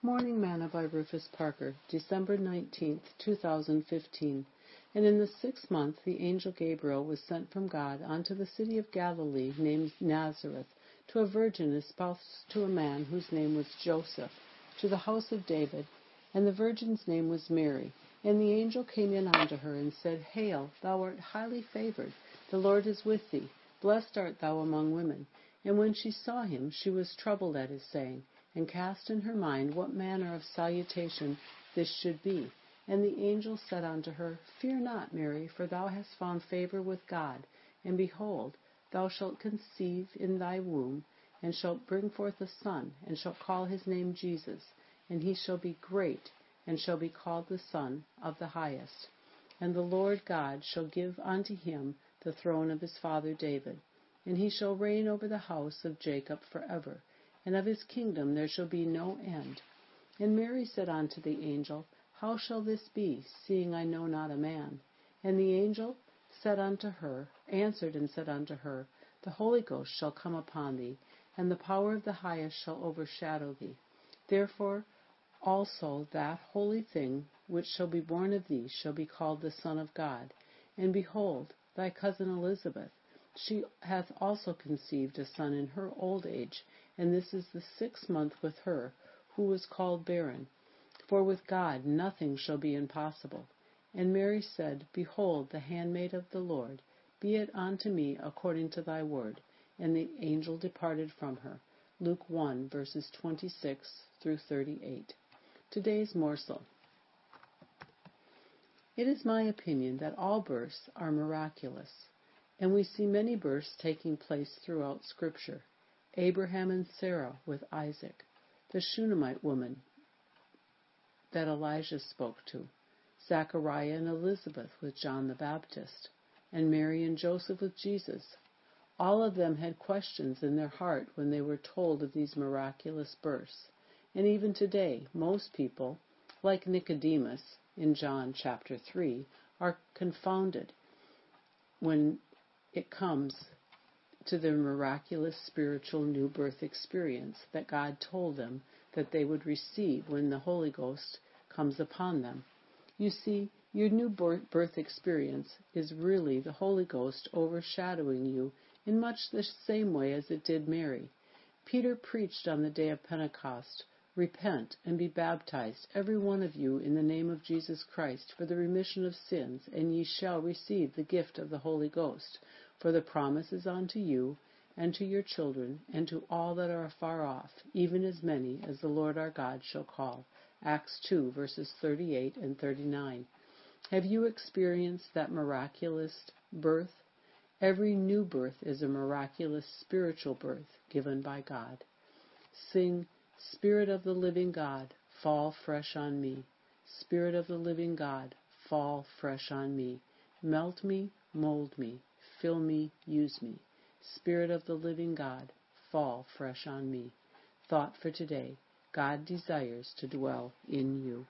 Morning Manna by Rufus Parker, December 19, 2015. And in the sixth month the angel Gabriel was sent from God unto the city of Galilee named Nazareth, to a virgin espoused to a man whose name was Joseph, to the house of David, and the virgin's name was Mary. And the angel came in unto her and said, Hail, thou art highly favored, the Lord is with thee, blessed art thou among women. And when she saw him, she was troubled at his saying and cast in her mind what manner of salutation this should be. And the angel said unto her, Fear not, Mary, for thou hast found favor with God. And behold, thou shalt conceive in thy womb, and shalt bring forth a son, and shalt call his name Jesus. And he shall be great, and shall be called the Son of the Highest. And the Lord God shall give unto him the throne of his father David. And he shall reign over the house of Jacob forever and of his kingdom there shall be no end. And Mary said unto the angel, How shall this be, seeing I know not a man? And the angel said unto her, answered and said unto her, The Holy Ghost shall come upon thee, and the power of the highest shall overshadow thee. Therefore also that holy thing which shall be born of thee shall be called the Son of God. And behold, thy cousin Elizabeth, she hath also conceived a son in her old age, and this is the sixth month with her, who was called barren. For with God nothing shall be impossible. And Mary said, Behold, the handmaid of the Lord, be it unto me according to thy word. And the angel departed from her. Luke 1, verses 26 through 38. Today's morsel. It is my opinion that all births are miraculous, and we see many births taking place throughout Scripture. Abraham and Sarah with Isaac, the Shunammite woman that Elijah spoke to, Zachariah and Elizabeth with John the Baptist, and Mary and Joseph with Jesus. All of them had questions in their heart when they were told of these miraculous births. And even today, most people, like Nicodemus in John chapter 3, are confounded when it comes to their miraculous spiritual new birth experience that God told them that they would receive when the Holy Ghost comes upon them. You see, your new birth experience is really the Holy Ghost overshadowing you in much the same way as it did Mary. Peter preached on the day of Pentecost Repent and be baptized, every one of you, in the name of Jesus Christ, for the remission of sins, and ye shall receive the gift of the Holy Ghost. For the promise is unto you, and to your children, and to all that are afar off, even as many as the Lord our God shall call. Acts 2, verses 38 and 39. Have you experienced that miraculous birth? Every new birth is a miraculous spiritual birth given by God. Sing, Spirit of the living God, fall fresh on me. Spirit of the living God, fall fresh on me. Melt me, mold me, Fill me, use me. Spirit of the living God, fall fresh on me. Thought for today. God desires to dwell in you.